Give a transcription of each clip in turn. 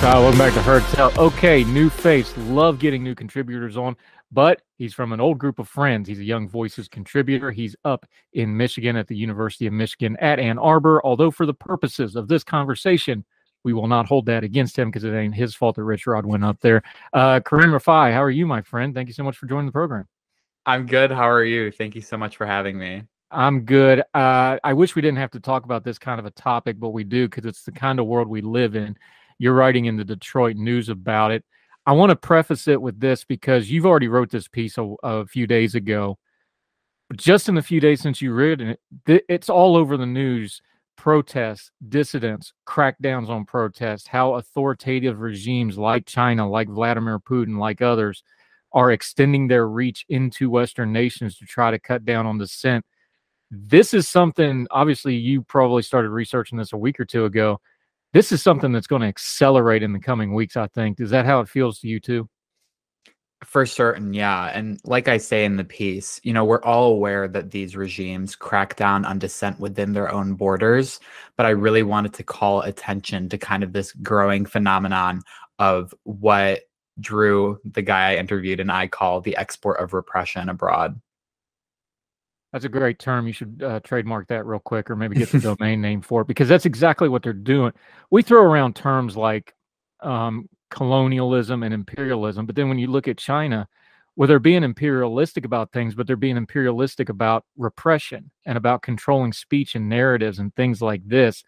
Kyle, welcome back to Heard Tell. Okay, new face. Love getting new contributors on, but he's from an old group of friends. He's a Young Voices contributor. He's up in Michigan at the University of Michigan at Ann Arbor. Although, for the purposes of this conversation, we will not hold that against him because it ain't his fault that Rich Rod went up there. Uh, Kareem Rifai, how are you, my friend? Thank you so much for joining the program. I'm good. How are you? Thank you so much for having me. I'm good. Uh, I wish we didn't have to talk about this kind of a topic, but we do because it's the kind of world we live in. You're writing in the Detroit News about it. I want to preface it with this because you've already wrote this piece a, a few days ago. Just in the few days since you read it, th- it's all over the news. Protests, dissidents, crackdowns on protests, how authoritative regimes like China, like Vladimir Putin, like others – are extending their reach into Western nations to try to cut down on dissent. This is something, obviously, you probably started researching this a week or two ago. This is something that's going to accelerate in the coming weeks, I think. Is that how it feels to you, too? For certain, yeah. And like I say in the piece, you know, we're all aware that these regimes crack down on dissent within their own borders. But I really wanted to call attention to kind of this growing phenomenon of what Drew, the guy I interviewed, and I call the export of repression abroad. That's a great term. You should uh, trademark that real quick, or maybe get the domain name for it, because that's exactly what they're doing. We throw around terms like um, colonialism and imperialism, but then when you look at China, well, they're being imperialistic about things, but they're being imperialistic about repression and about controlling speech and narratives and things like this.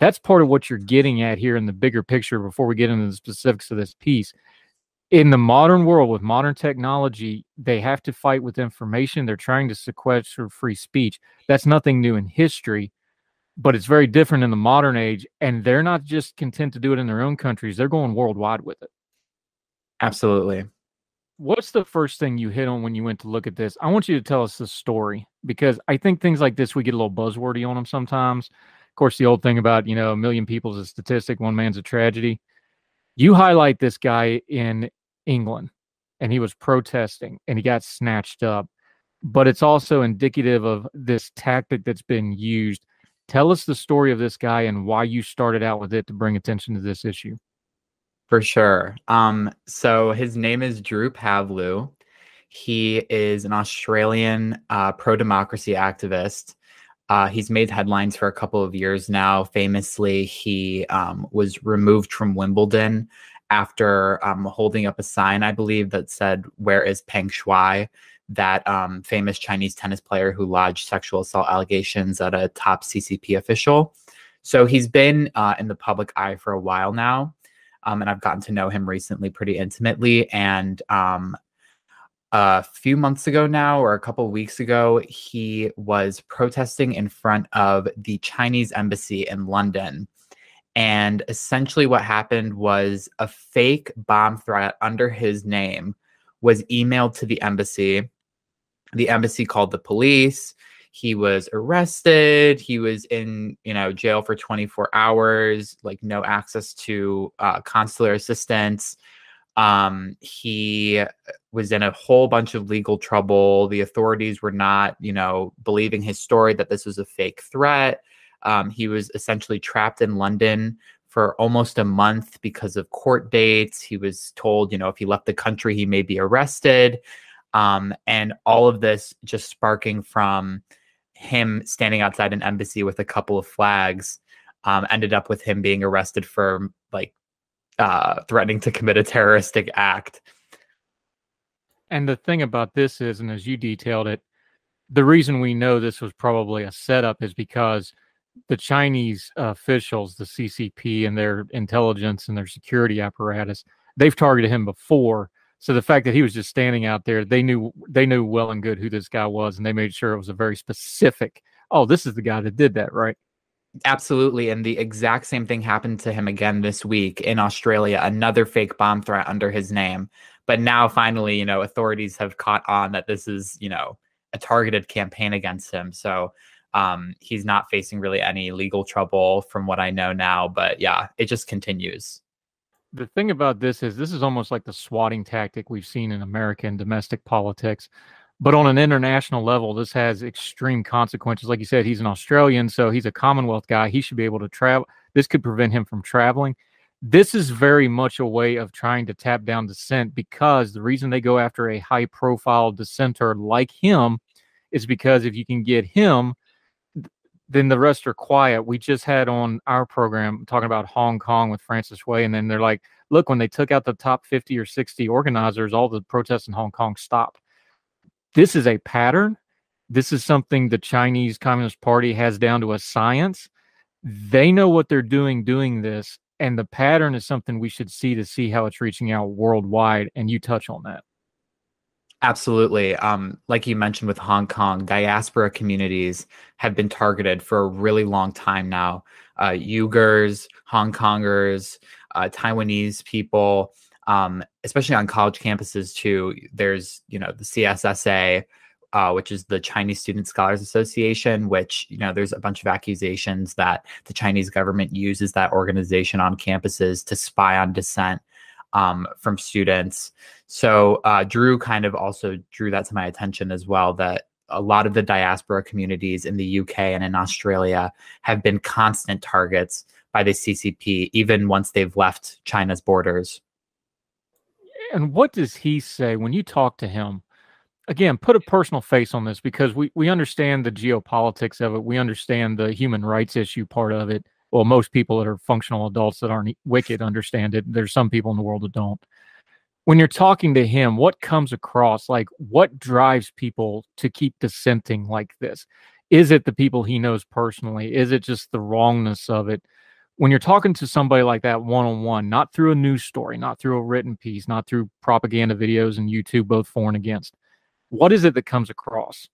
That's part of what you're getting at here in the bigger picture before we get into the specifics of this piece in the modern world with modern technology, they have to fight with information. They're trying to sequester free speech. That's nothing new in history, but it's very different in the modern age. And they're not just content to do it in their own countries, they're going worldwide with it. Absolutely. What's the first thing you hit on when you went to look at this? I want you to tell us the story because I think things like this, we get a little buzzwordy on them sometimes. Of course, the old thing about, you know, a million people's a statistic, one man's a tragedy you highlight this guy in England and he was protesting and he got snatched up. But it's also indicative of this tactic that's been used. Tell us the story of this guy and why you started out with it to bring attention to this issue. For sure. Um, so his name is Drew Pavlou. He is an Australian uh, pro democracy activist. Uh, he's made headlines for a couple of years now. Famously, he um, was removed from Wimbledon after um, holding up a sign, I believe, that said, Where is Peng Shuai? That um, famous Chinese tennis player who lodged sexual assault allegations at a top CCP official. So he's been uh, in the public eye for a while now. Um, and I've gotten to know him recently pretty intimately. And um, a few months ago now, or a couple weeks ago, he was protesting in front of the Chinese embassy in London and essentially, what happened was a fake bomb threat under his name was emailed to the embassy. The embassy called the police. He was arrested. He was in, you know, jail for 24 hours, like no access to uh, consular assistance. Um, he was in a whole bunch of legal trouble. The authorities were not, you know, believing his story that this was a fake threat. Um, he was essentially trapped in London for almost a month because of court dates. He was told, you know, if he left the country, he may be arrested. Um, and all of this just sparking from him standing outside an embassy with a couple of flags. um, ended up with him being arrested for like uh, threatening to commit a terroristic act. And the thing about this is, and as you detailed it, the reason we know this was probably a setup is because the Chinese officials, the CCP, and their intelligence and their security apparatus, they've targeted him before. So the fact that he was just standing out there, they knew they knew well and good who this guy was, and they made sure it was a very specific. Oh, this is the guy that did that, right? Absolutely. And the exact same thing happened to him again this week in Australia, another fake bomb threat under his name. But now finally, you know, authorities have caught on that this is, you know, a targeted campaign against him. So um, he's not facing really any legal trouble from what I know now. But yeah, it just continues. The thing about this is this is almost like the swatting tactic we've seen in American domestic politics but on an international level, this has extreme consequences. Like you said, he's an Australian, so he's a Commonwealth guy. He should be able to travel. This could prevent him from traveling. This is very much a way of trying to tap down dissent because the reason they go after a high profile dissenter like him is because if you can get him, then the rest are quiet. We just had on our program talking about Hong Kong with Francis Hui, and then they're like, look, when they took out the top 50 or 60 organizers, all the protests in Hong Kong stopped this is a pattern. This is something the Chinese Communist Party has down to a science. They know what they're doing doing this, and the pattern is something we should see to see how it's reaching out worldwide. And you touch on that. Absolutely. Um, like you mentioned with Hong Kong, diaspora communities have been targeted for a really long time now. Uh, Uyghurs, Hong Kongers, uh, Taiwanese people, um, especially on college campuses too. There's you know the CSSA, uh, which is the Chinese Student Scholars Association, which you know there's a bunch of accusations that the Chinese government uses that organization on campuses to spy on dissent um, from students. So uh, Drew kind of also drew that to my attention as well that a lot of the diaspora communities in the UK and in Australia have been constant targets by the CCP, even once they've left China's borders and what does he say when you talk to him? Again, put a personal face on this because we, we understand the geopolitics of it. We understand the human rights issue part of it. Well, most people that are functional adults that aren't wicked understand it. There's some people in the world that don't. When you're talking to him, what comes across? Like, what drives people to keep dissenting like this? Is it the people he knows personally? Is it just the wrongness of it? when you're talking to somebody like that one on one, not through a news story, not through a written piece, not through propaganda videos and YouTube, both for and against, what is it that comes across?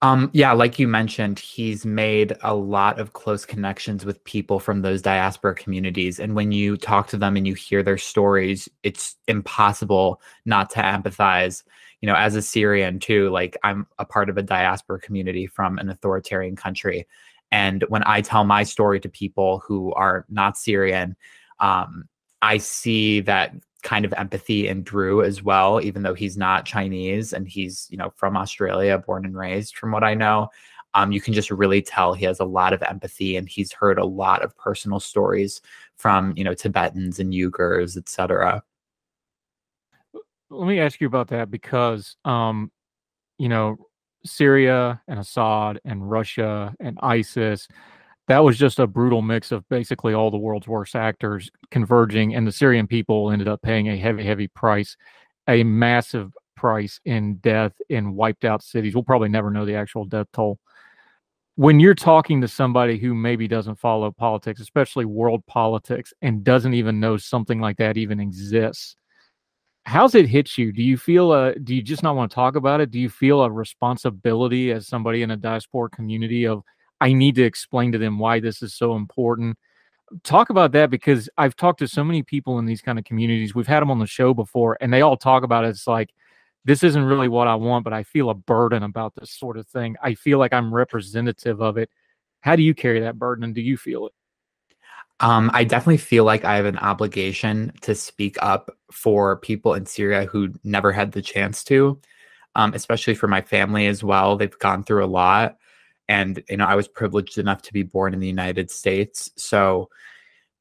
Um, yeah, like you mentioned, he's made a lot of close connections with people from those diaspora communities. And when you talk to them and you hear their stories, it's impossible not to empathize. You know, as a Syrian too, like I'm a part of a diaspora community from an authoritarian country. And when I tell my story to people who are not Syrian, um, I see that kind of empathy in Drew as well, even though he's not Chinese and he's, you know, from Australia, born and raised, from what I know. Um, you can just really tell he has a lot of empathy and he's heard a lot of personal stories from, you know, Tibetans and Uyghurs, etc. Let me ask you about that because, um, you know, Syria and Assad and Russia and ISIS. That was just a brutal mix of basically all the world's worst actors converging, and the Syrian people ended up paying a heavy, heavy price, a massive price in death in wiped out cities. We'll probably never know the actual death toll. When you're talking to somebody who maybe doesn't follow politics, especially world politics, and doesn't even know something like that even exists, how's it hit you? Do you feel a do you just not want to talk about it? Do you feel a responsibility as somebody in a diaspora community of I need to explain to them why this is so important? Talk about that because I've talked to so many people in these kind of communities. We've had them on the show before and they all talk about it. It's like this isn't really what I want, but I feel a burden about this sort of thing. I feel like I'm representative of it. How do you carry that burden and do you feel it? Um, I definitely feel like I have an obligation to speak up for people in Syria who never had the chance to, um, especially for my family as well. They've gone through a lot. And, you know, I was privileged enough to be born in the United States. So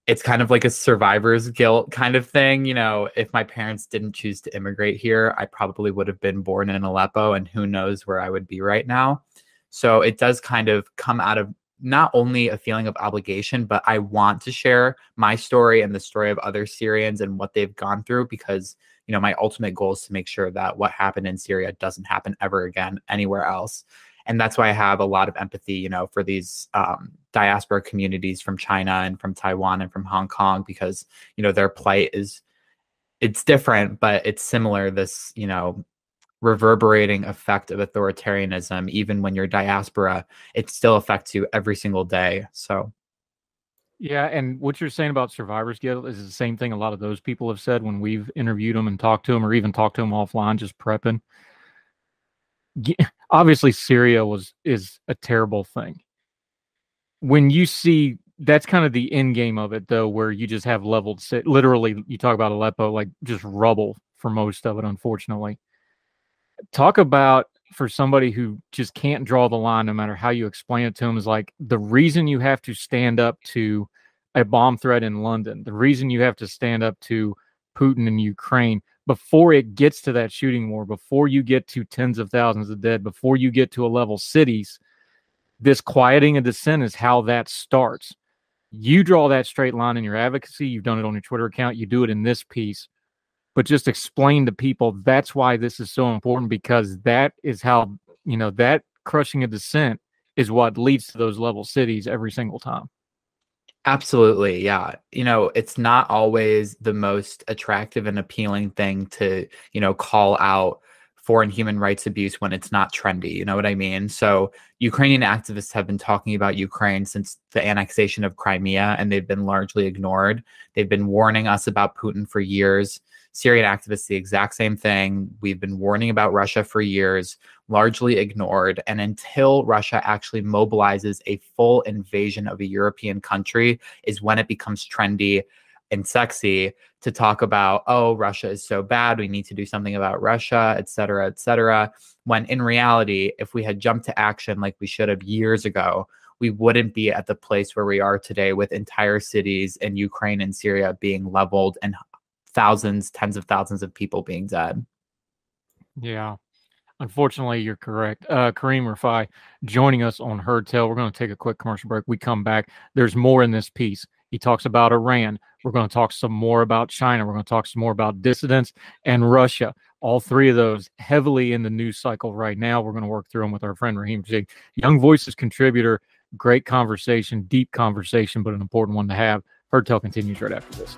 it's kind of like a survivor's guilt kind of thing. You know, if my parents didn't choose to immigrate here, I probably would have been born in Aleppo and who knows where I would be right now. So it does kind of come out of not only a feeling of obligation, but I want to share my story and the story of other Syrians and what they've gone through because, you know, my ultimate goal is to make sure that what happened in Syria doesn't happen ever again anywhere else. And that's why I have a lot of empathy, you know, for these um, diaspora communities from China and from Taiwan and from Hong Kong because, you know, their plight is it's different, but it's similar. This, you know, reverberating effect of authoritarianism even when you're diaspora it still affects you every single day so yeah and what you're saying about survivors guilt is the same thing a lot of those people have said when we've interviewed them and talked to them or even talked to them offline just prepping obviously syria was is a terrible thing. When you see that's kind of the end game of it though where you just have leveled sit literally you talk about aleppo like just rubble for most of it unfortunately. Talk about for somebody who just can't draw the line no matter how you explain it to them is like the reason you have to stand up to a bomb threat in London, the reason you have to stand up to Putin in Ukraine before it gets to that shooting war, before you get to tens of thousands of dead, before you get to a level cities, this quieting of dissent is how that starts. You draw that straight line in your advocacy. You've done it on your Twitter account. You do it in this piece but just explain to people that's why this is so important because that is how you know that crushing of dissent is what leads to those level cities every single time absolutely yeah you know it's not always the most attractive and appealing thing to you know call out foreign human rights abuse when it's not trendy you know what i mean? So ukrainian activists have been talking about ukraine since the annexation of crimea and they've been largely ignored. They've been warning us about putin for years Syrian activists, the exact same thing. We've been warning about Russia for years, largely ignored. And until Russia actually mobilizes a full invasion of a European country, is when it becomes trendy and sexy to talk about, oh, Russia is so bad. We need to do something about Russia, et cetera, et cetera. When in reality, if we had jumped to action like we should have years ago, we wouldn't be at the place where we are today with entire cities in Ukraine and Syria being leveled and thousands, tens of thousands of people being dead. Yeah. Unfortunately, you're correct. Uh, Kareem Rifai joining us on Heard Tell. We're going to take a quick commercial break. We come back. There's more in this piece. He talks about Iran. We're going to talk some more about China. We're going to talk some more about dissidents and Russia. All three of those heavily in the news cycle right now. We're going to work through them with our friend Raheem Jig, Young Voices contributor. Great conversation, deep conversation, but an important one to have. Heard Tell continues right after this.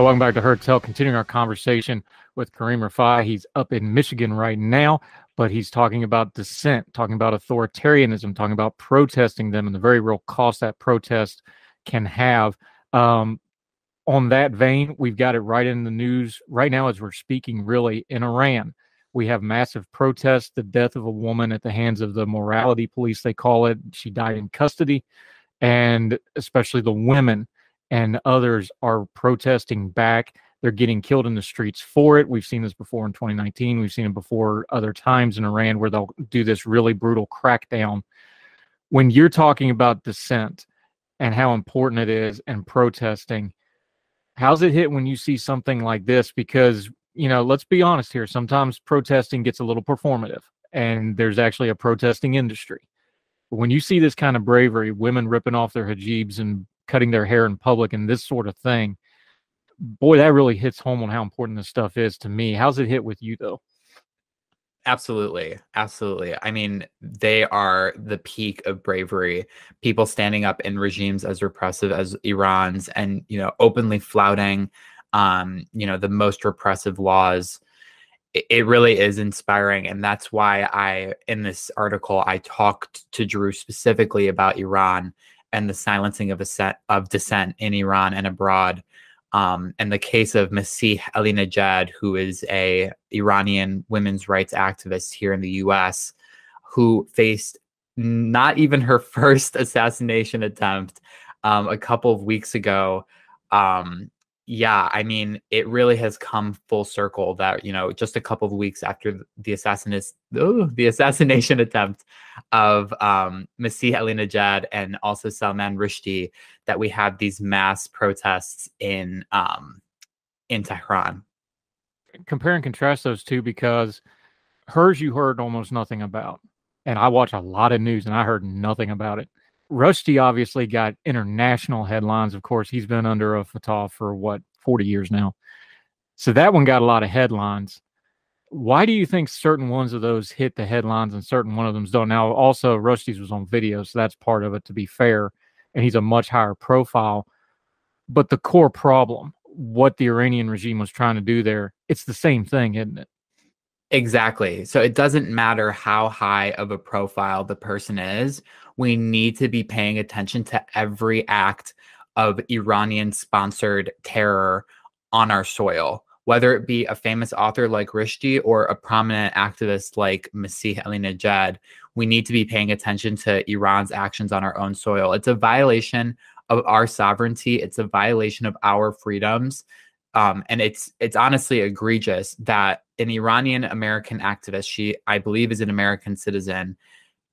Welcome back to Heard Tell. Continuing our conversation with Kareem Rifai. He's up in Michigan right now, but he's talking about dissent, talking about authoritarianism, talking about protesting them and the very real cost that protest can have. Um, on that vein, we've got it right in the news right now as we're speaking, really, in Iran. We have massive protests, the death of a woman at the hands of the morality police, they call it. She died in custody, and especially the women and others are protesting back. They're getting killed in the streets for it. We've seen this before in 2019. We've seen it before other times in Iran where they'll do this really brutal crackdown. When you're talking about dissent and how important it is and protesting, how's it hit when you see something like this? Because, you know, let's be honest here. Sometimes protesting gets a little performative and there's actually a protesting industry. But when you see this kind of bravery, women ripping off their hijabs and cutting their hair in public and this sort of thing. Boy, that really hits home on how important this stuff is to me. How's it hit with you though? Absolutely. Absolutely. I mean, they are the peak of bravery. People standing up in regimes as repressive as Iran's and, you know, openly flouting um, you know, the most repressive laws. It, it really is inspiring. And that's why I in this article I talked to Drew specifically about Iran and the silencing of of dissent in Iran and abroad um, and the case of Masih Alinejad, who is a Iranian women's rights activist here in the U.S., who faced not even her first assassination attempt um, a couple of weeks ago. Um, yeah, I mean, it really has come full circle that, you know, just a couple of weeks after the assassination, the assassination attempt of um, Masih Alinejad and also Salman Rushdie, that we have these mass protests in um, in Tehran. Compare and contrast those two because hers you heard almost nothing about. And I watch a lot of news and I heard nothing about it. Rushdie obviously got international headlines. Of course, he's been under a fatwa for what, 40 years now. So that one got a lot of headlines. Why do you think certain ones of those hit the headlines and certain one of them don't? Now, also, Rushdie's was on video, so that's part of it to be fair. And he's a much higher profile. But the core problem, what the Iranian regime was trying to do there, it's the same thing, isn't it? Exactly. So it doesn't matter how high of a profile the person is. We need to be paying attention to every act of Iranian sponsored terror on our soil, whether it be a famous author like Rushdie or a prominent activist like Masih Alinejad. We need to be paying attention to Iran's actions on our own soil. It's a violation of our sovereignty. It's a violation of our freedoms. Um, and it's it's honestly egregious that an Iranian American activist, she I believe is an American citizen,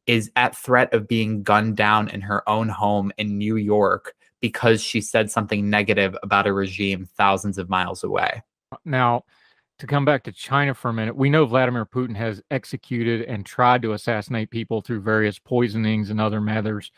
is at threat of being gunned down in her own home in New York because she said something negative about a regime thousands of miles away. Now, to come back to China for a minute, we know Vladimir Putin has executed and tried to assassinate people through various poisonings and other methods.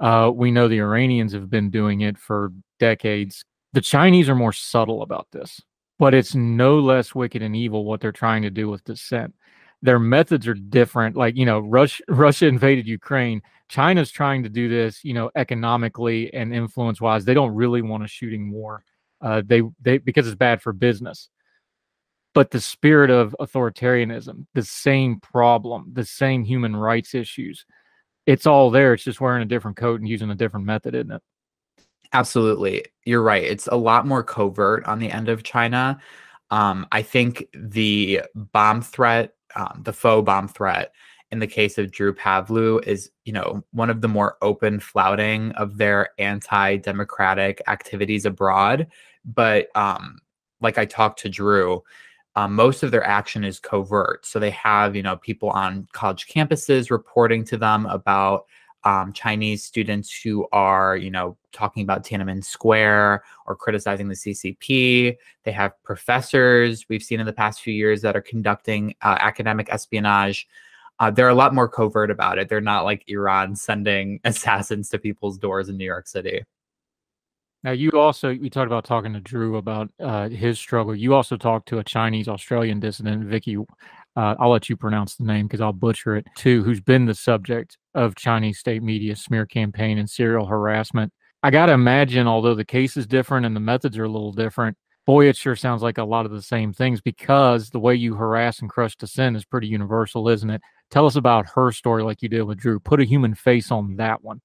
Uh, we know the Iranians have been doing it for decades. The Chinese are more subtle about this, but it's no less wicked and evil what they're trying to do with dissent. Their methods are different. Like, you know, Russia, Russia invaded Ukraine. China's trying to do this, you know, economically and influence wise. They don't really want a shooting war. Uh, they, they, because it's bad for business but the spirit of authoritarianism, the same problem, the same human rights issues, it's all there. It's just wearing a different coat and using a different method, isn't it? Absolutely. You're right. It's a lot more covert on the end of China. Um, I think the bomb threat, um, the faux bomb threat in the case of Drew Pavlou is, you know, one of the more open flouting of their anti-democratic activities abroad. But um, like I talked to Drew, um, most of their action is covert. So they have, you know, people on college campuses reporting to them about um, Chinese students who are, you know, talking about Tiananmen Square or criticizing the CCP. They have professors we've seen in the past few years that are conducting uh, academic espionage. Uh, they're a lot more covert about it. They're not like Iran sending assassins to people's doors in New York City. Now, you also we talked about talking to Drew about uh, his struggle. You also talked to a Chinese Australian dissident, Vicky. Uh, I'll let you pronounce the name because I'll butcher it too. Who's been the subject of Chinese state media smear campaign and serial harassment? I got to imagine, although the case is different and the methods are a little different, boy, it sure sounds like a lot of the same things because the way you harass and crush dissent is pretty universal, isn't it? Tell us about her story, like you did with Drew. Put a human face on that one.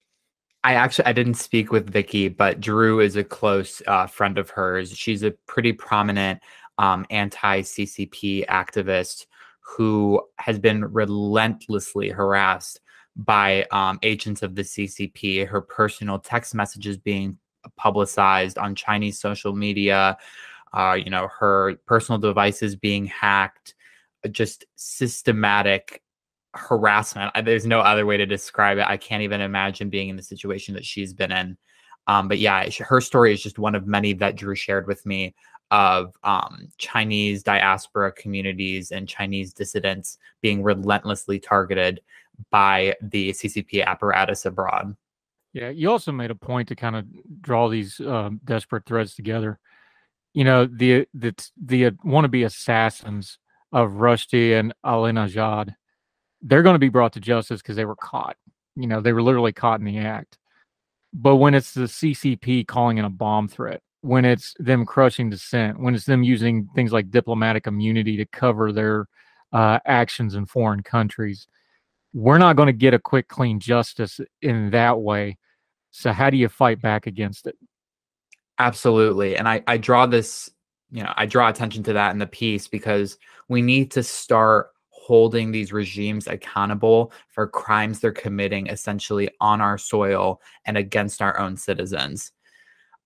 I actually I didn't speak with Vicky, but Drew is a close uh, friend of hers. She's a pretty prominent um, anti CCP activist who has been relentlessly harassed by um, agents of the CCP. Her personal text messages being publicized on Chinese social media. Uh, you know, her personal devices being hacked. Just systematic harassment. There's no other way to describe it. I can't even imagine being in the situation that she's been in. Um, but yeah, her story is just one of many that Drew shared with me of um, Chinese diaspora communities and Chinese dissidents being relentlessly targeted by the CCP apparatus abroad. Yeah, you also made a point to kind of draw these uh, desperate threads together. You know, the the the wannabe assassins of Rushdie and Ahmadinejad, they're going to be brought to justice because they were caught. You know, they were literally caught in the act. But when it's the CCP calling in a bomb threat, when it's them crushing dissent, when it's them using things like diplomatic immunity to cover their uh, actions in foreign countries, we're not going to get a quick, clean justice in that way. So, how do you fight back against it? Absolutely. And I, I draw this, you know, I draw attention to that in the piece because we need to start holding these regimes accountable for crimes they're committing essentially on our soil and against our own citizens.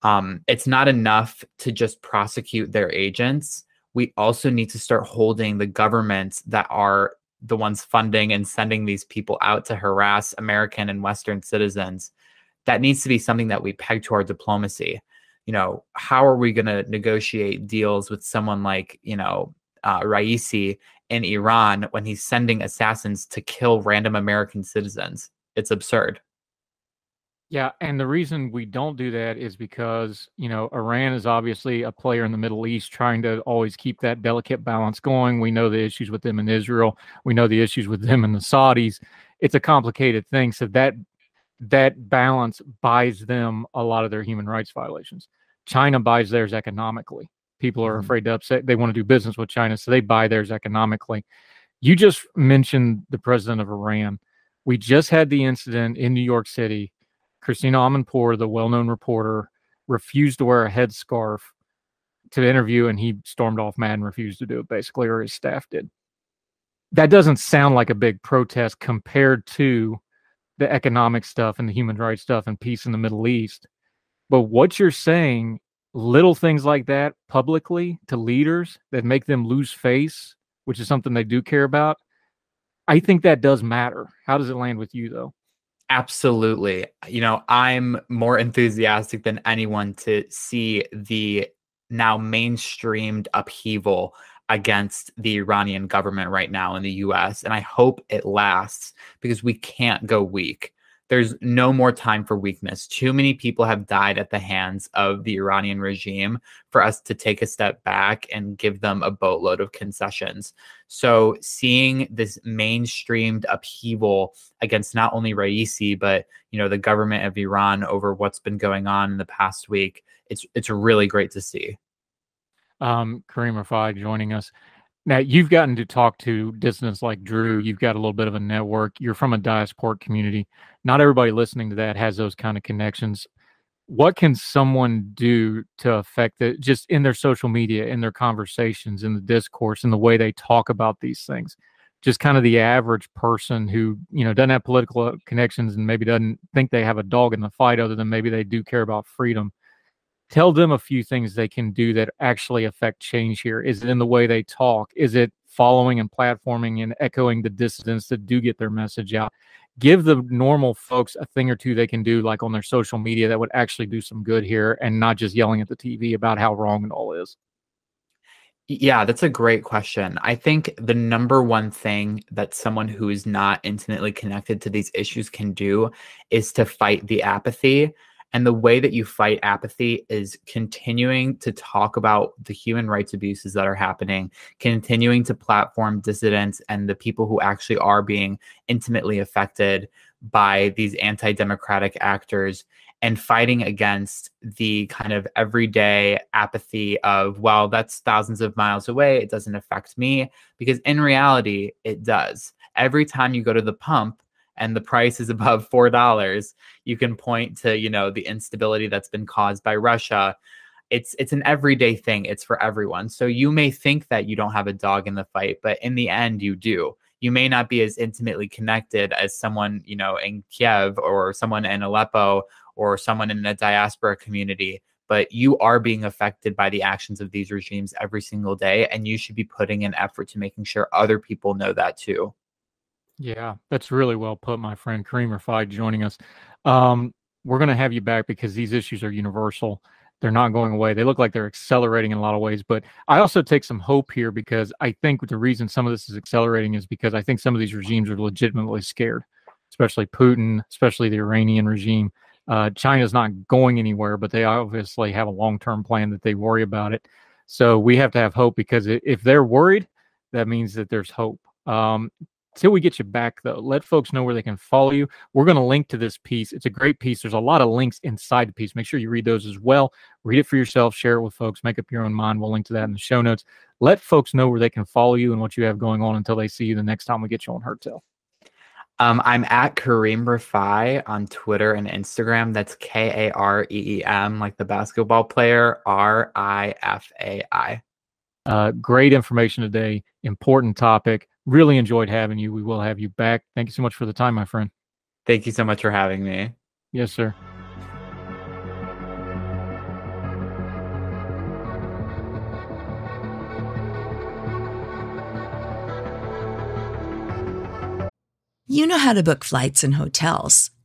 Um, it's not enough to just prosecute their agents. We also need to start holding the governments that are the ones funding and sending these people out to harass American and Western citizens. That needs to be something that we peg to our diplomacy. You know, how are we going to negotiate deals with someone like, you know, uh, Raisi in Iran when he's sending assassins to kill random American citizens. It's absurd. Yeah, and the reason we don't do that is because, you know, Iran is obviously a player in the Middle East trying to always keep that delicate balance going. We know the issues with them in Israel. We know the issues with them and the Saudis. It's a complicated thing. So that that balance buys them a lot of their human rights violations. China buys theirs economically. People are mm-hmm. afraid to upset. They want to do business with China, so they buy theirs economically. You just mentioned the president of Iran. We just had the incident in New York City. Christina Amanpour, the well-known reporter, refused to wear a headscarf to the interview, and he stormed off mad and refused to do it, basically, or his staff did. That doesn't sound like a big protest compared to the economic stuff and the human rights stuff and peace in the Middle East. But what you're saying little things like that publicly to leaders that make them lose face, which is something they do care about, I think that does matter. How does it land with you though? Absolutely. You know, I'm more enthusiastic than anyone to see the now mainstreamed upheaval against the Iranian government right now in the US. And I hope it lasts because we can't go weak there's no more time for weakness. Too many people have died at the hands of the Iranian regime for us to take a step back and give them a boatload of concessions. So, seeing this mainstreamed upheaval against not only Raisi but you know the government of Iran over what's been going on in the past week, it's it's really great to see. Um, Kareem Rifai joining us. Now you've gotten to talk to dissidents like Drew. You've got a little bit of a network. You're from a diasporic community. Not everybody listening to that has those kind of connections. What can someone do to affect it just in their social media, in their conversations, in the discourse, in the way they talk about these things? Just kind of the average person who, you know, doesn't have political connections and maybe doesn't think they have a dog in the fight other than maybe they do care about freedom tell them a few things they can do that actually affect change here. Is it in the way they talk? Is it following and platforming and echoing the dissidents that do get their message out? Give the normal folks a thing or two they can do, like on their social media, that would actually do some good here and not just yelling at the TV about how wrong it all is. Yeah, that's a great question. I think the number one thing that someone who is not intimately connected to these issues can do is to fight the apathy and the way that you fight apathy is continuing to talk about the human rights abuses that are happening, continuing to platform dissidents and the people who actually are being intimately affected by these anti democratic actors and fighting against the kind of everyday apathy of, well, that's thousands of miles away. It doesn't affect me. Because in reality, it does. Every time you go to the pump, and the price is above four dollars, you can point to you know the instability that's been caused by Russia. It's it's an everyday thing. It's for everyone. So you may think that you don't have a dog in the fight, but in the end, you do. You may not be as intimately connected as someone you know in Kiev or someone in Aleppo or someone in a diaspora community, but you are being affected by the actions of these regimes every single day and you should be putting an effort to making sure other people know that too yeah, that's really well put, my friend Kareem Rifai joining us. Um, we're going to have you back because these issues are universal. They're not going away. They look like they're accelerating in a lot of ways. But I also take some hope here because I think the reason some of this is accelerating is because I think some of these regimes are legitimately scared, especially Putin, especially the Iranian regime. Uh, China's not going anywhere, but they obviously have a long term plan that they worry about it. So we have to have hope because if they're worried, that means that there's hope. Um, till we get you back though let folks know where they can follow you. We're going to link to this piece. It's a great piece. There's a lot of links inside the piece. Make sure you read those as well. Read it for yourself. Share it with folks. Make up your own mind. We'll link to that in the show notes. Let folks know where they can follow you and what you have going on until they see you the next time we get you on Heard Tell um, I'm at Kareem Rifai on Twitter and Instagram. That's K A R E E M, like the basketball player, R I F A I. Uh, great information today. Important topic. Really enjoyed having you. We will have you back. Thank you so much for the time, my friend. Thank you so much for having me. Yes, sir. You know how to book flights and hotels.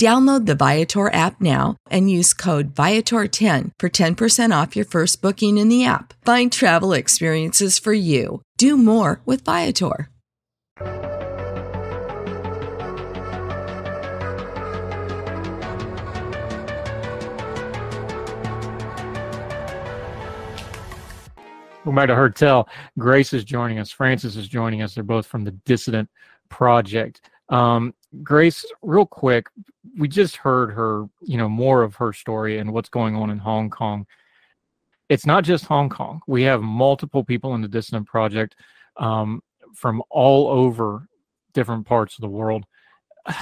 Download the Viator app now and use code Viator10 for 10% off your first booking in the app. Find travel experiences for you. Do more with Viator. We might have heard tell. Grace is joining us. Francis is joining us. They're both from the Dissident Project. Um, Grace, real quick, we just heard her, you know, more of her story and what's going on in Hong Kong. It's not just Hong Kong. We have multiple people in the Dissident Project um, from all over different parts of the world.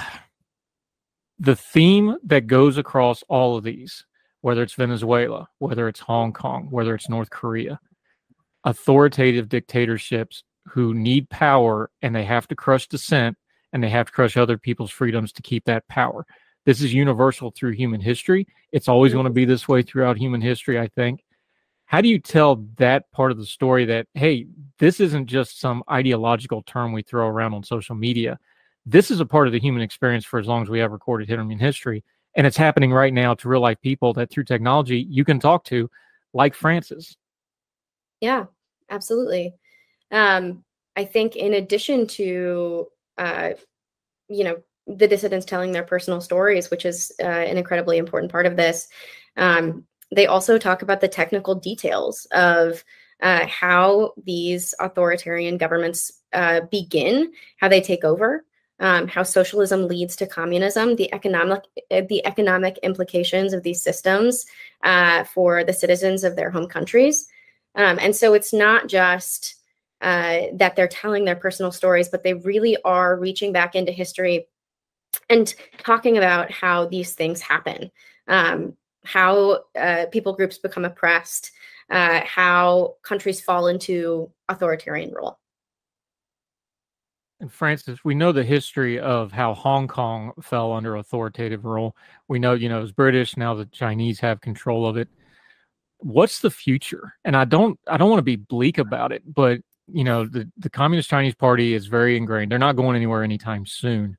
The theme that goes across all of these, whether it's Venezuela, whether it's Hong Kong, whether it's North Korea, authoritative dictatorships who need power and they have to crush dissent and they have to crush other people's freedoms to keep that power. This is universal through human history. It's always going to be this way throughout human history, I think. How do you tell that part of the story that, hey, this isn't just some ideological term we throw around on social media? This is a part of the human experience for as long as we have recorded human history. And it's happening right now to real life people that through technology you can talk to, like Francis. Yeah, absolutely. Um, I think in addition to uh, you know the dissidents telling their personal stories, which is uh, an incredibly important part of this. Um, they also talk about the technical details of uh, how these authoritarian governments uh, begin, how they take over, um, how socialism leads to communism, the economic the economic implications of these systems uh, for the citizens of their home countries. Um, and so it's not just uh, that they're telling their personal stories, but they really are reaching back into history and talking about how these things happen, um, how uh, people groups become oppressed, uh, how countries fall into authoritarian rule. And Francis, we know the history of how Hong Kong fell under authoritative rule. We know, you know, it was British. Now the Chinese have control of it. What's the future? And I don't, I don't want to be bleak about it, but you know, the, the Communist Chinese Party is very ingrained. They're not going anywhere anytime soon.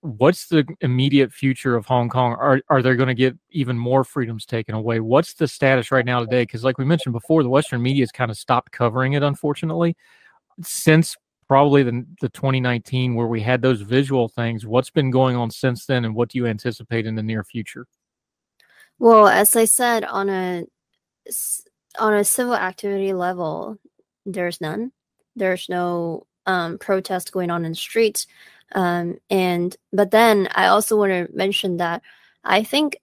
What's the immediate future of Hong Kong? Are are they going to get even more freedoms taken away? What's the status right now today? Because, like we mentioned before, the Western media has kind of stopped covering it, unfortunately, since probably the, the 2019 where we had those visual things. What's been going on since then, and what do you anticipate in the near future? Well, as I said, on a on a civil activity level, there's none. There's no um, protest going on in the streets. Um, and but then I also want to mention that I think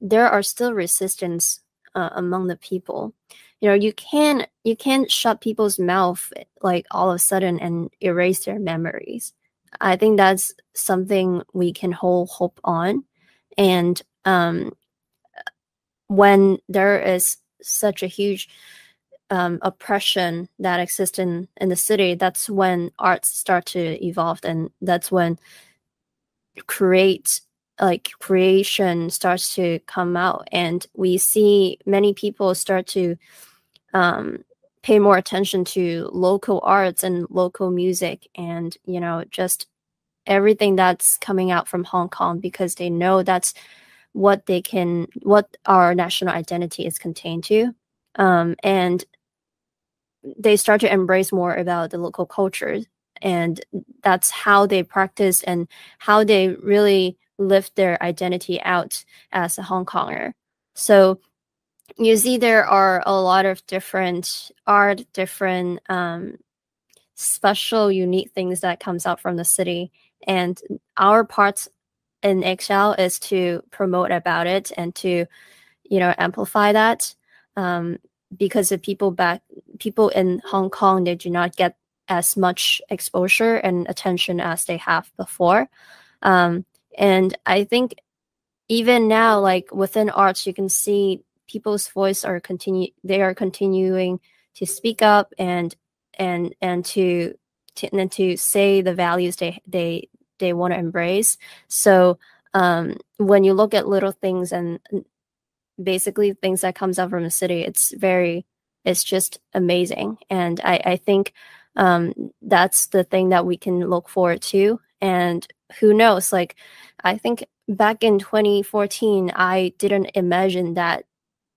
there are still resistance uh, among the people. You know, you can you can't shut people's mouth like all of a sudden and erase their memories. I think that's something we can hold hope on. And um, when there is such a huge um, oppression that exists in in the city, that's when arts start to evolve, and that's when create like creation starts to come out, and we see many people start to um, pay more attention to local arts and local music, and you know just everything that's coming out from Hong Kong because they know that's what they can what our national identity is contained to. Um, and they start to embrace more about the local culture and that's how they practice and how they really lift their identity out as a hong konger. So you see there are a lot of different art different um, special unique things that comes out from the city and our part in excel is to promote about it and to you know amplify that. Um, because the people back people in Hong Kong they do not get as much exposure and attention as they have before. Um, and I think even now, like within arts, you can see people's voice are continue they are continuing to speak up and and and to to and to say the values they they they want to embrace. So um, when you look at little things and basically things that comes out from the city. It's very it's just amazing. And i i think um that's the thing that we can look forward to. And who knows? Like i think back in 2014 i didn't imagine that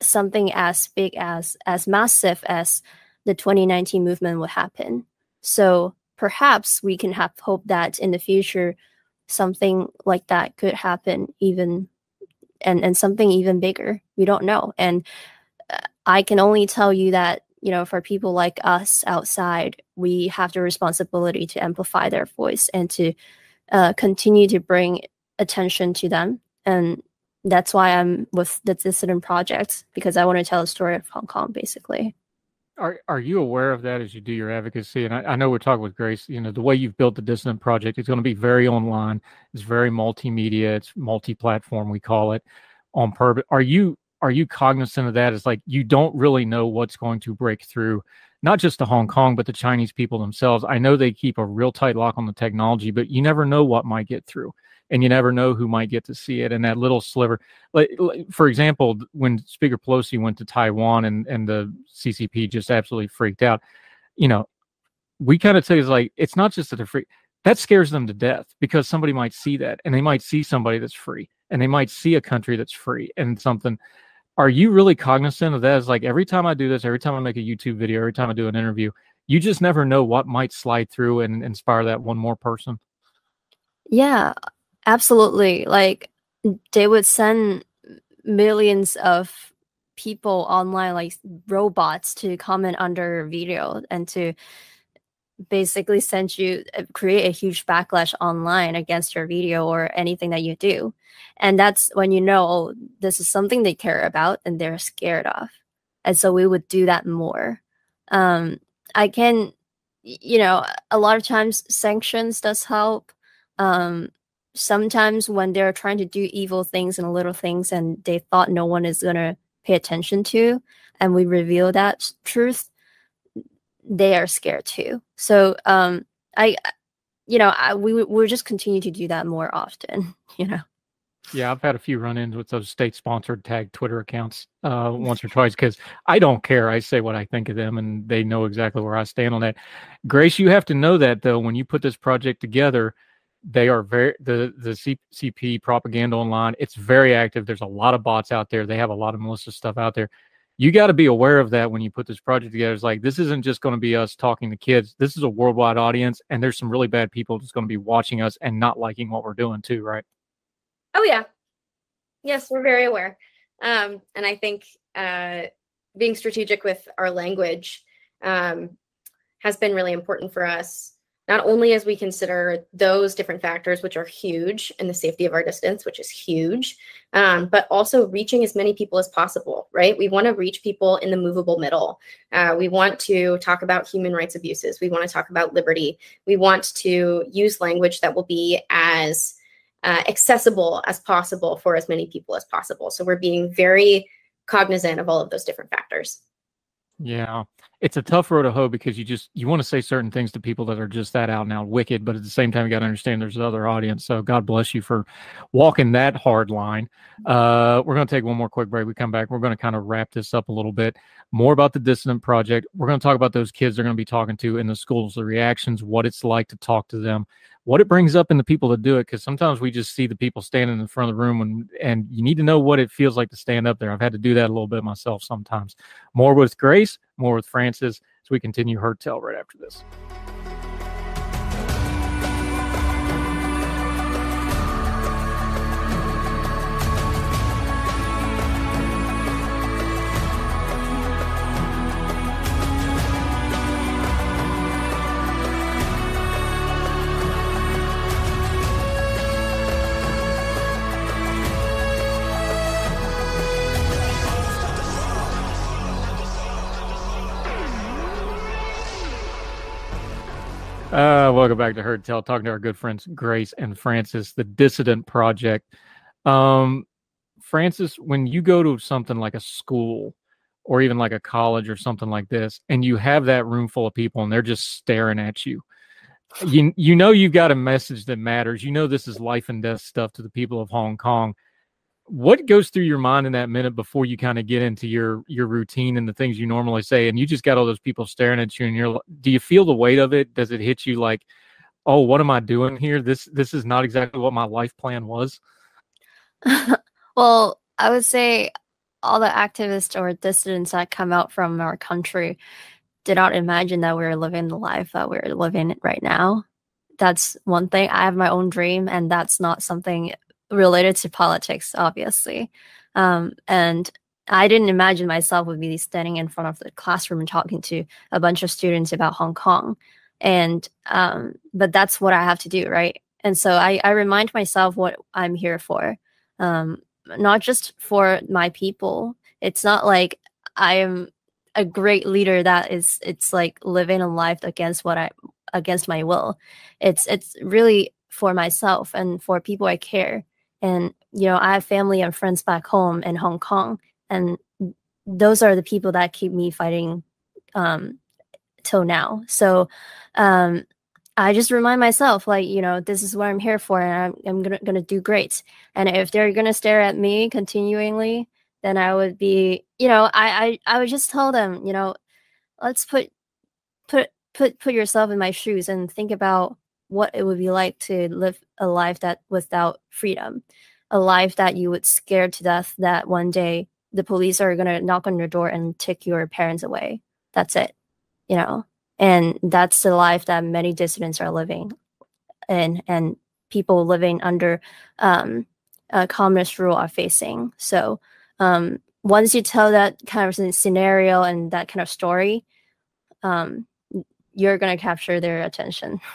something as big as as massive as the 2019 movement would happen. So perhaps we can have hope that in the future something like that could happen even and and something even bigger. We don't know. And uh, i can only tell you that you know for people like us outside we have the responsibility to amplify their voice and to uh, continue to bring attention to them. And that's why i'm with the dissident project because i want to tell a story of hong kong basically are are you aware of that as you do your advocacy? And I, I, know we're talking with Grace. You know, the way you've built the Dissident Project, it's going to be very online. It's very multimedia. It's multi-platform. We call it on purpose. Are you are you cognizant of that? It's like you don't really know what's going to break through, not just to Hong Kong, but the Chinese people themselves. I know they keep a real tight lock on the technology, but you never know what might get through and you never know who might get to see it. And that little sliver, like, for example, when Speaker Pelosi went to Taiwan and, and the CCP just absolutely freaked out, you know, we kind of say it's like, it's not just that they're free. That scares them to death because somebody might see that and they might see somebody that's free and they might see a country that's free and something. Are you really cognizant of that? It's like every time I do this, every time I make a YouTube video, every time I do an interview, you just never know what might slide through and inspire that one more person. Yeah, Absolutely. Like they would send millions of people online, like robots, to comment under your video and to basically send you uh, create a huge backlash online against your video or anything that you do. And that's when you know oh, this is something they care about and they're scared of. And so we would do that more. Um, I can, you know, a lot of times sanctions does help. Um, sometimes when they're trying to do evil things and little things and they thought no one is going to pay attention to and we reveal that truth they are scared too. So um i you know I, we we'll just continue to do that more often you know. Yeah i've had a few run-ins with those state sponsored tag twitter accounts uh once or twice because i don't care. I say what i think of them and they know exactly where i stand on that. Grace you have to know that though when you put this project together they are very the the CCP propaganda online. It's very active. There's a lot of bots out there. They have a lot of malicious stuff out there. You got to be aware of that when you put this project together. It's like this isn't just going to be us talking to kids. This is a worldwide audience, and there's some really bad people just going to be watching us and not liking what we're doing too, right? Oh yeah, yes, we're very aware, um, and I think uh, being strategic with our language um, has been really important for us not only as we consider those different factors, which are huge, and the safety of our distance, which is huge, um, but also reaching as many people as possible, right? We want to reach people in the movable middle. Uh, we want to talk about human rights abuses. We want to talk about liberty. We want to use language that will be as uh, accessible as possible for as many people as possible. So we're being very cognizant of all of those different factors. Yeah, it's a tough road to hoe because you just you want to say certain things to people that are just that out now wicked, but at the same time you got to understand there's another audience. So God bless you for walking that hard line. Uh, we're going to take one more quick break. We come back. We're going to kind of wrap this up a little bit more about the Dissident Project. We're going to talk about those kids they're going to be talking to in the schools, the reactions, what it's like to talk to them, what it brings up in the people that do it. Because sometimes we just see the people standing in front of the room, and and you need to know what it feels like to stand up there. I've had to do that a little bit myself sometimes. More with Grace, more with Francis, as we continue Heard Tell right after this. Uh, welcome back to Heard Tell, talking to our good friends Grace and Francis, the Dissident Project. Um, Francis, when you go to something like a school or even like a college or something like this, and you have that room full of people and they're just staring at you, you you know you've got a message that matters. You know this is life and death stuff to the people of Hong Kong what goes through your mind in that minute before you kind of get into your your routine and the things you normally say? And you just got all those people staring at you and you're do you feel the weight of it? Does it hit you like oh what am i doing here? This this is not exactly what my life plan was. Well i would say all the activists or dissidents that come out from our country did not imagine that we are living the life that we're living right now. That's one thing. I have my own dream and that's not something related to politics, obviously. Um, and I didn't imagine myself would be standing in front of the classroom and talking to a bunch of students about Hong Kong. And um, but that's what I have to do, right? And so I, I remind myself what I'm here for, um, not just for my people. It's not like I am a great leader that is it's like living a life against what I against my will. It's it's really for myself and for people I care and, you know, I have family and friends back home in Hong Kong. And those are the people that keep me fighting um, till now. So um, I just remind myself, like, you know, this is what I'm here for, and I'm, I'm gonna gonna do great. And if they're gonna stare at me continually, then I would be, you know, I I, I would just tell them, you know, let's put put put put yourself in my shoes and think about what it would be like to live a life that without freedom, a life that you would scare to death that one day the police are going to knock on your door and take your parents away. That's it, you know? And that's the life that many dissidents are living in and people living under um, communist rule are facing. So um, once you tell that kind of scenario and that kind of story, um, you're going to capture their attention.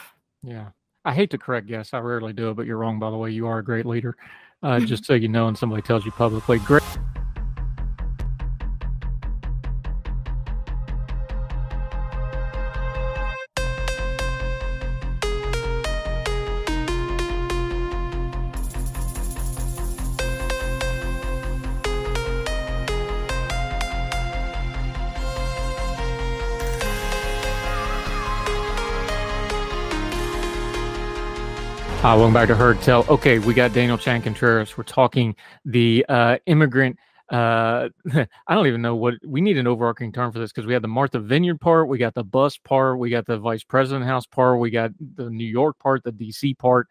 Yeah. I hate to correct guests. I rarely do it, but you're wrong, by the way. You are a great leader. Uh, just so you know, and somebody tells you publicly. Great. Uh, welcome back to Heard Tell. Okay, we got Daniel Chan Contreras. We're talking the uh, immigrant. Uh, I don't even know what we need an overarching term for this because we had the Martha Vineyard part, we got the bus part, we got the Vice President House part, we got the New York part, the DC part.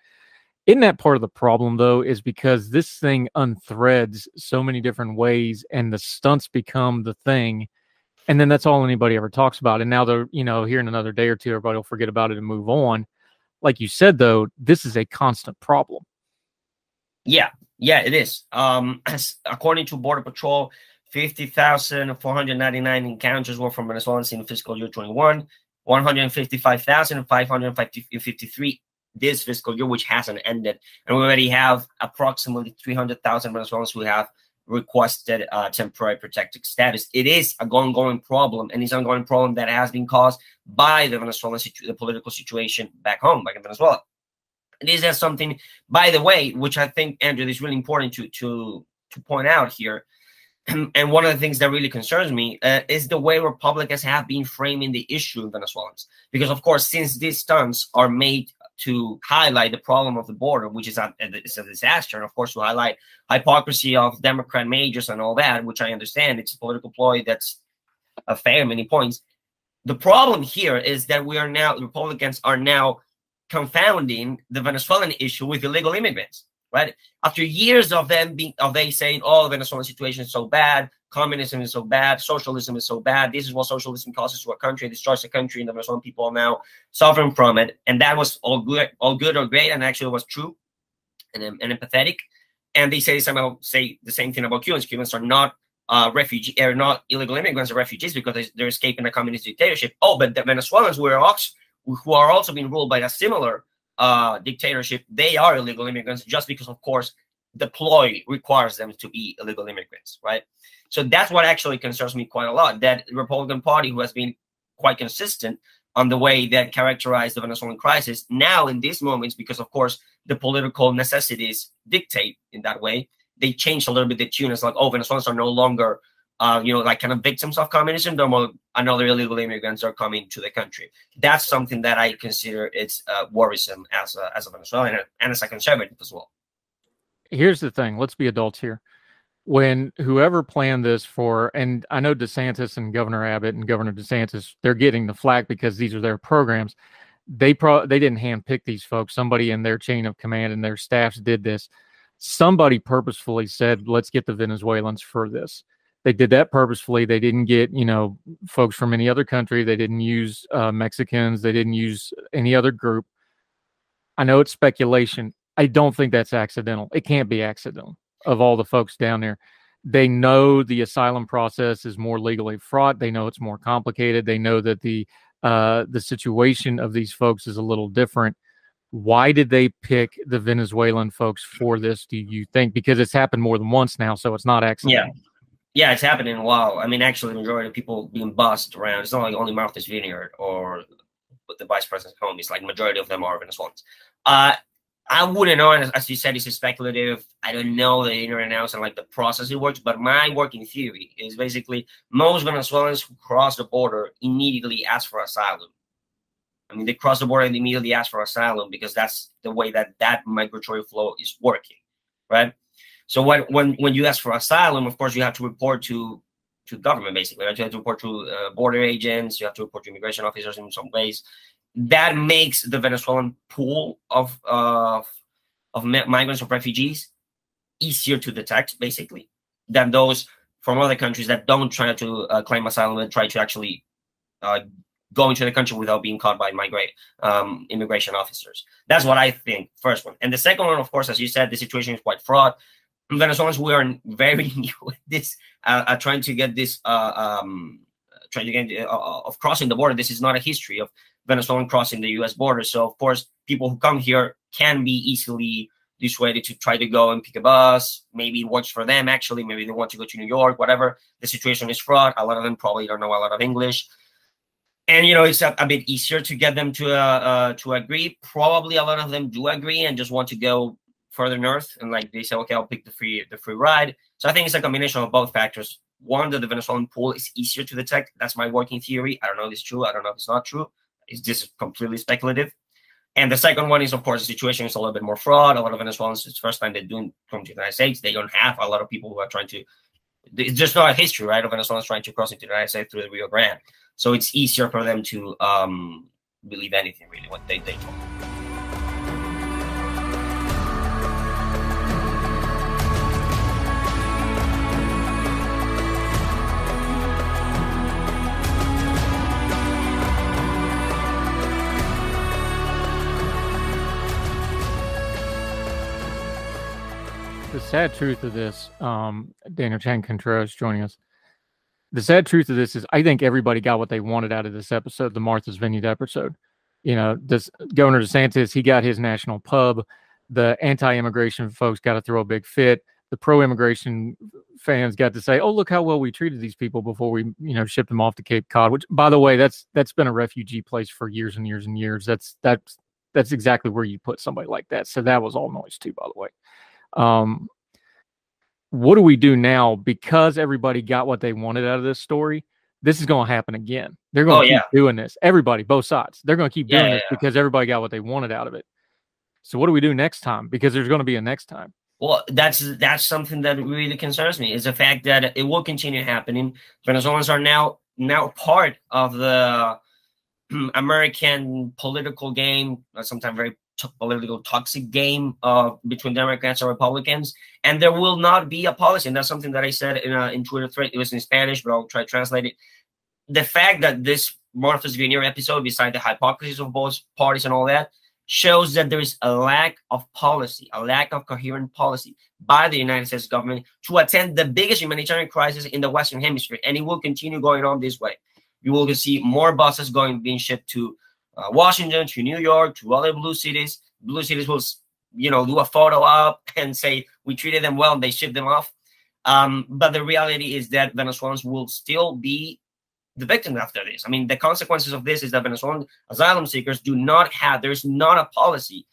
In that part of the problem, though, is because this thing unthreads so many different ways, and the stunts become the thing, and then that's all anybody ever talks about. And now they're, you know, here in another day or two, everybody will forget about it and move on like you said though this is a constant problem. Yeah yeah it is. Um according to border patrol 50,499 encounters were from Venezuelans in fiscal year 21, 155,553 this fiscal year, which hasn't ended. And we already have approximately 300,000 Venezuelans who have requested uh, temporary protected status. It is an ongoing problem, and it's an ongoing problem that has been caused by the Venezuelan situ- the political situation back home, back in Venezuela. This is something, by the way, which I think Andrew is really important to to to point out here. and one of the things that really concerns me uh, is the way Republicans have been framing the issue in Venezuelans. Because, of course, since these stunts are made to highlight the problem of the border, which is a, it's a disaster, and of course, to highlight hypocrisy of Democrat majors and all that, which I understand, it's a political ploy that's a fair many points. The problem here is that we are now, Republicans are now confounding the Venezuelan issue with illegal immigrants right? After years of them being of they saying, "Oh, the Venezuelan situation is so bad, communism is so bad, socialism is so bad. This is what socialism causes to a country, it destroys the country, and the Venezuelan people are now suffering from it." And that was all good, all good or great, and actually was true and, and empathetic. And they say somehow say the same thing about Cubans. Cubans are not uh, refugee are not illegal immigrants or refugees because they, are escaping a communist dictatorship. Oh, but the Venezuelans also, who are also being ruled by a similar uh, dictatorship, they are illegal immigrants just because, of course, the ploy requires them to be illegal immigrants, right? So that's what actually concerns me quite a lot. That the Republican Party, who has been quite consistent on the way that characterized the Venezuelan crisis, now in these moments, because of course the political necessities dictate in that way, they changed a little bit the tune. It's like, oh, Venezuelans are no longer uh, you know, like kind of victims of communism, more another illegal immigrants are coming to the country. That's something that I consider it's uh, worrisome as a, as a Venezuelan and as a conservative as well. Here's the thing: let's be adults here. When whoever planned this for, and I know DeSantis and Governor Abbott and Governor DeSantis, they're getting the flack because these are their programs. They pro they didn't handpick these folks. Somebody in their chain of command and their staffs did this. Somebody purposefully said, "Let's get the Venezuelans for this." They did that purposefully. They didn't get you know folks from any other country. They didn't use uh, Mexicans. They didn't use any other group. I know it's speculation. I don't think that's accidental. It can't be accidental. Of all the folks down there, they know the asylum process is more legally fraught. They know it's more complicated. They know that the uh, the situation of these folks is a little different. Why did they pick the Venezuelan folks for this? Do you think because it's happened more than once now, so it's not accidental? Yeah. Yeah, it's happening a while. I mean, actually, the majority of people being bussed around. It's not like only Martha's Vineyard or the vice president's home. It's like majority of them are Venezuelans. Uh, I wouldn't know. As you said, it's speculative. I don't know the inner and outs and like the process it works. But my working theory is basically most Venezuelans who cross the border immediately ask for asylum. I mean, they cross the border and immediately ask for asylum because that's the way that that migratory flow is working, right? So when when when you ask for asylum, of course, you have to report to to government basically. Right? You have to report to uh, border agents. You have to report to immigration officers in some ways. That makes the Venezuelan pool of uh, of migrants or refugees easier to detect, basically, than those from other countries that don't try to uh, claim asylum and try to actually uh, go into the country without being caught by migrate um, immigration officers. That's what I think. First one, and the second one, of course, as you said, the situation is quite fraught. Venezuelans we are very new at this, uh, uh, trying to get this, uh, um, trying to get uh, uh, of crossing the border. This is not a history of Venezuelan crossing the U.S. border. So of course, people who come here can be easily dissuaded to try to go and pick a bus. Maybe it works for them. Actually, maybe they want to go to New York. Whatever the situation is fraught. A lot of them probably don't know a lot of English and you know it's a, a, bit easier to get them to uh, uh, to agree. Probably a lot of them do agree and just want to go further north and like they say okay i'll pick the free the free ride. So i think it's a combination of both factors. One that the venezuelan pool is easier to detect. That's my working theory. I don't know if it's true. I don't know if it's not true. It's just completely speculative. And the second one is of course the situation is a little bit more fraud. A lot of venezuelans it's the first time they're doing come to the united states. They don't have a lot of people who are trying to it's just not a history right of venezuelans trying to cross into the united states through the rio grande. So it's easier for them to um believe anything really what they, they told sad truth of this, um, Daniel Chan Contreras joining us. The sad truth of this is, I think everybody got what they wanted out of this episode, the Martha's Vineyard episode. You know, this Governor DeSantis, he got his national pub. The anti-immigration folks got to throw a big fit. The pro-immigration fans got to say, "Oh, look how well we treated these people before we, you know, shipped them off to Cape Cod." Which, by the way, that's that's been a refugee place for years and years and years. That's that's that's exactly where you put somebody like that. So that was all noise too, by the way. Um, what do we do now because everybody got what they wanted out of this story? This is going to happen again. They're going Oh, to keep yeah. doing this. Everybody, both sides, they're going to keep Yeah, doing yeah, this because everybody got what they wanted out of it. So what do we do next time? Because there's going to be a next time. Well, that's that's something that really concerns me is the fact that it will continue happening. Venezuelans are now now part of the American political game, uh, sometimes very political toxic game uh, between Democrats and Republicans, and there will not be a policy. And that's something that I said in a in Twitter thread. It was in Spanish, but I'll try to translate it. The fact that this Martha's Vineyard episode, beside the hypocrisies of both parties and all that, shows that there is a lack of policy, a lack of coherent policy by the United States government to attend the biggest humanitarian crisis in the Western Hemisphere, and it will continue going on this way. You will see more buses going being shipped to uh, Washington, to New York, to other blue cities. Blue cities will, you know, do a photo up and say we treated them well, and they ship them off. Um, but the reality is that Venezuelans will still be the victims after this. I mean, the consequences of this is that Venezuelan asylum seekers do not have. There's not a policy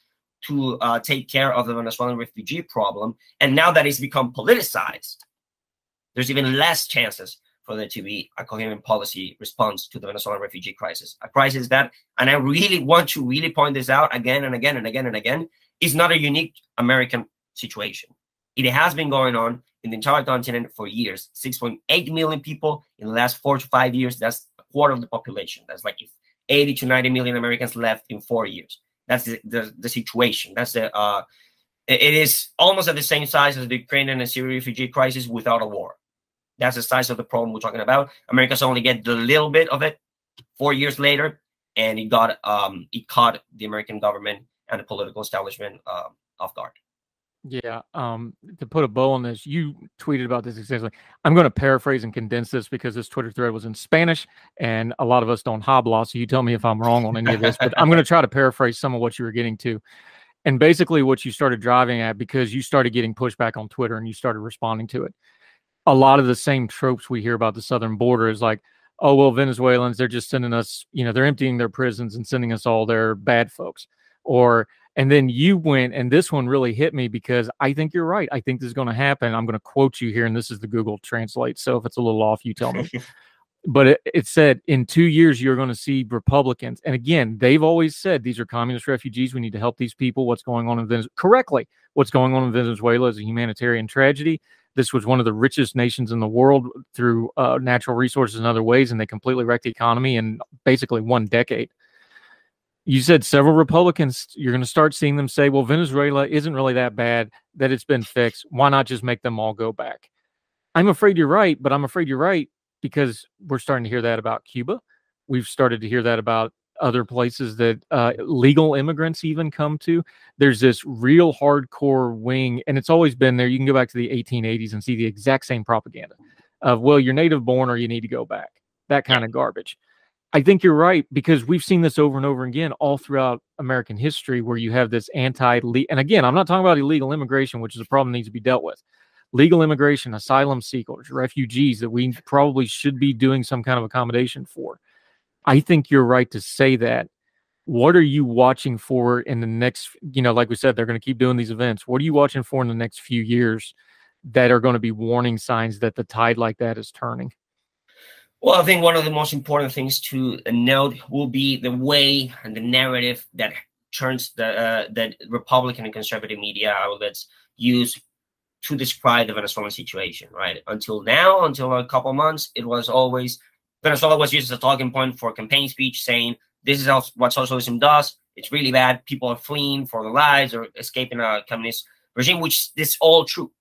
to uh, take care of the Venezuelan refugee problem, and now that it's become politicized, there's even less chances for there to be a coherent policy response to the Venezuelan refugee crisis. A crisis that, and I really want to really point this out again and again and again and again, is not a unique American situation. It has been going on in the entire continent for years. 6.8 million people in the last four to five years. That's a quarter of the population. That's like if 80 to 90 million Americans left in four years. That's the, the, the situation. That's the uh, it is almost at the same size as the Ukrainian and Syrian refugee crisis without a war. That's the size of the problem we're talking about. America's only get the little bit of it four years later, and it got um it caught the American government and the political establishment um, off guard. Yeah. Um, to put a bow on this, you tweeted about this extensively. I'm going to paraphrase and condense this because this Twitter thread was in Spanish and a lot of us don't habla. So you tell me if I'm wrong on any of this, but I'm going to try to paraphrase some of what you were getting to. And basically, what you started driving at because you started getting pushback on Twitter and you started responding to it. A lot of the same tropes we hear about the southern border is like, oh, well, Venezuelans, they're just sending us, you know, they're emptying their prisons and sending us all their bad folks. Or, and then you went, and this one really hit me because I think you're right. I think this is going to happen. I'm going to quote you here, and this is the Google Translate. So if it's a little off, you tell me. but it, it said in two years you're going to see Republicans, and again, they've always said these are communist refugees. We need to help these people. What's going on in Venezuela? Correctly, what's going on in Venezuela is a humanitarian tragedy. This was one of the richest nations in the world through uh, natural resources and other ways, and they completely wrecked the economy in basically one decade you said several Republicans, you're going to start seeing them say, well, Venezuela isn't really that bad, that it's been fixed. Why not just make them all go back? I'm afraid you're right, but I'm afraid you're right because we're starting to hear that about Cuba. We've started to hear that about other places that uh, legal immigrants even come to. There's this real hardcore wing, and it's always been there. You can go back to the 1880s and see the exact same propaganda of, well, you're native born or you need to go back, that kind of garbage. I think you're right because we've seen this over and over again all throughout American history where you have this anti and again, I'm not talking about illegal immigration, which is a problem that needs to be dealt with. Legal immigration, asylum seekers, refugees that we probably should be doing some kind of accommodation for. I think you're right to say that. What are you watching for in the next, you know, like we said, they're going to keep doing these events. What are you watching for in the next few years that are going to be warning signs that the tide like that is turning? Well, I think one of the most important things to note will be the way and the narrative that turns the uh, that Republican and conservative media outlets use to describe the Venezuelan situation. Right until now, until a couple months, it was always Venezuela was used as a talking point for campaign speech, saying this is what socialism does. It's really bad. People are fleeing for their lives or escaping a communist regime, which is all true.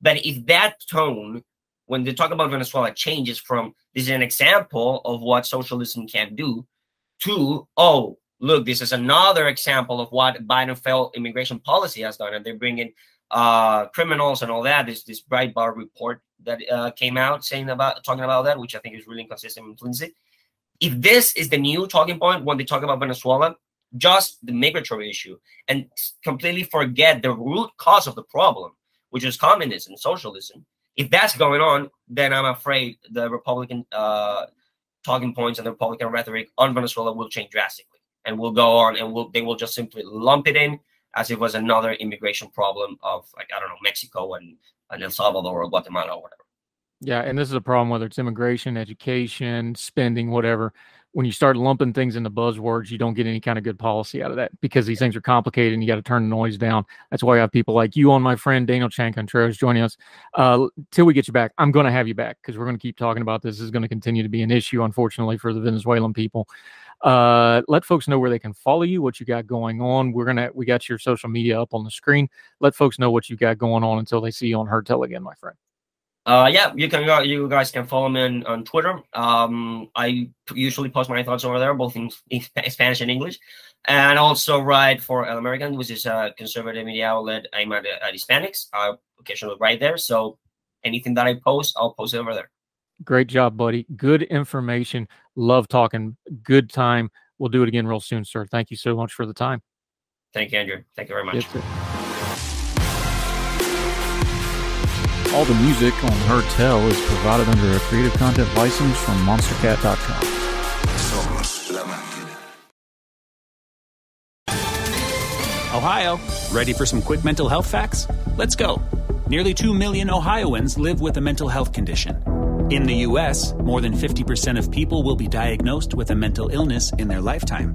But if that tone when they talk about Venezuela changes from this is an example of what socialism can do to oh look this is another example of what Biden failed immigration policy has done and they're bringing uh, criminals and all that this this Breitbart report that uh, came out saying about talking about that which I think is really inconsistent and flimsy. If this is the new talking point when they talk about Venezuela, just the migratory issue and completely forget the root cause of the problem, which is communism, socialism if that's going on, then I'm afraid the Republican uh, talking points and the Republican rhetoric on Venezuela will change drastically, and will go on, and will they will just simply lump it in as it was another immigration problem of like I don't know Mexico and, and El Salvador or Guatemala or whatever. Yeah, and this is a problem whether it's immigration, education, spending, whatever. When you start lumping things into buzzwords, you don't get any kind of good policy out of that because these things are complicated and you got to turn the noise down. That's why I have people like you on my friend Daniel Chan Contreras joining us. Uh, till we get you back, I'm going to have you back because we're going to keep talking about this. This is going to continue to be an issue, unfortunately, for the Venezuelan people. Uh, let folks know where they can follow you, what you got going on. We're gonna we got your social media up on the screen. Let folks know what you got going on until they see you on Heard Tell again, my friend. Uh, yeah, you can go. You guys can follow me on, on Twitter. Um, I usually post my thoughts over there, both in, in Spanish and English, and also write for El American, which is a conservative media outlet aimed at, at Hispanics. I occasionally write there, so anything that I post, I'll post it over there. Great job, buddy. Good information. Love talking. Good time. We'll do it again real soon, sir. Thank you so much for the time. Thank you, Andrew. Thank you very much. All the music on Heard Tell is provided under a Creative Content license from MonsterCat.com. Ohio, ready for some quick mental health facts? Let's go. Nearly 2 million Ohioans live with a mental health condition. In the U.S., more than 50% of people will be diagnosed with a mental illness in their lifetime.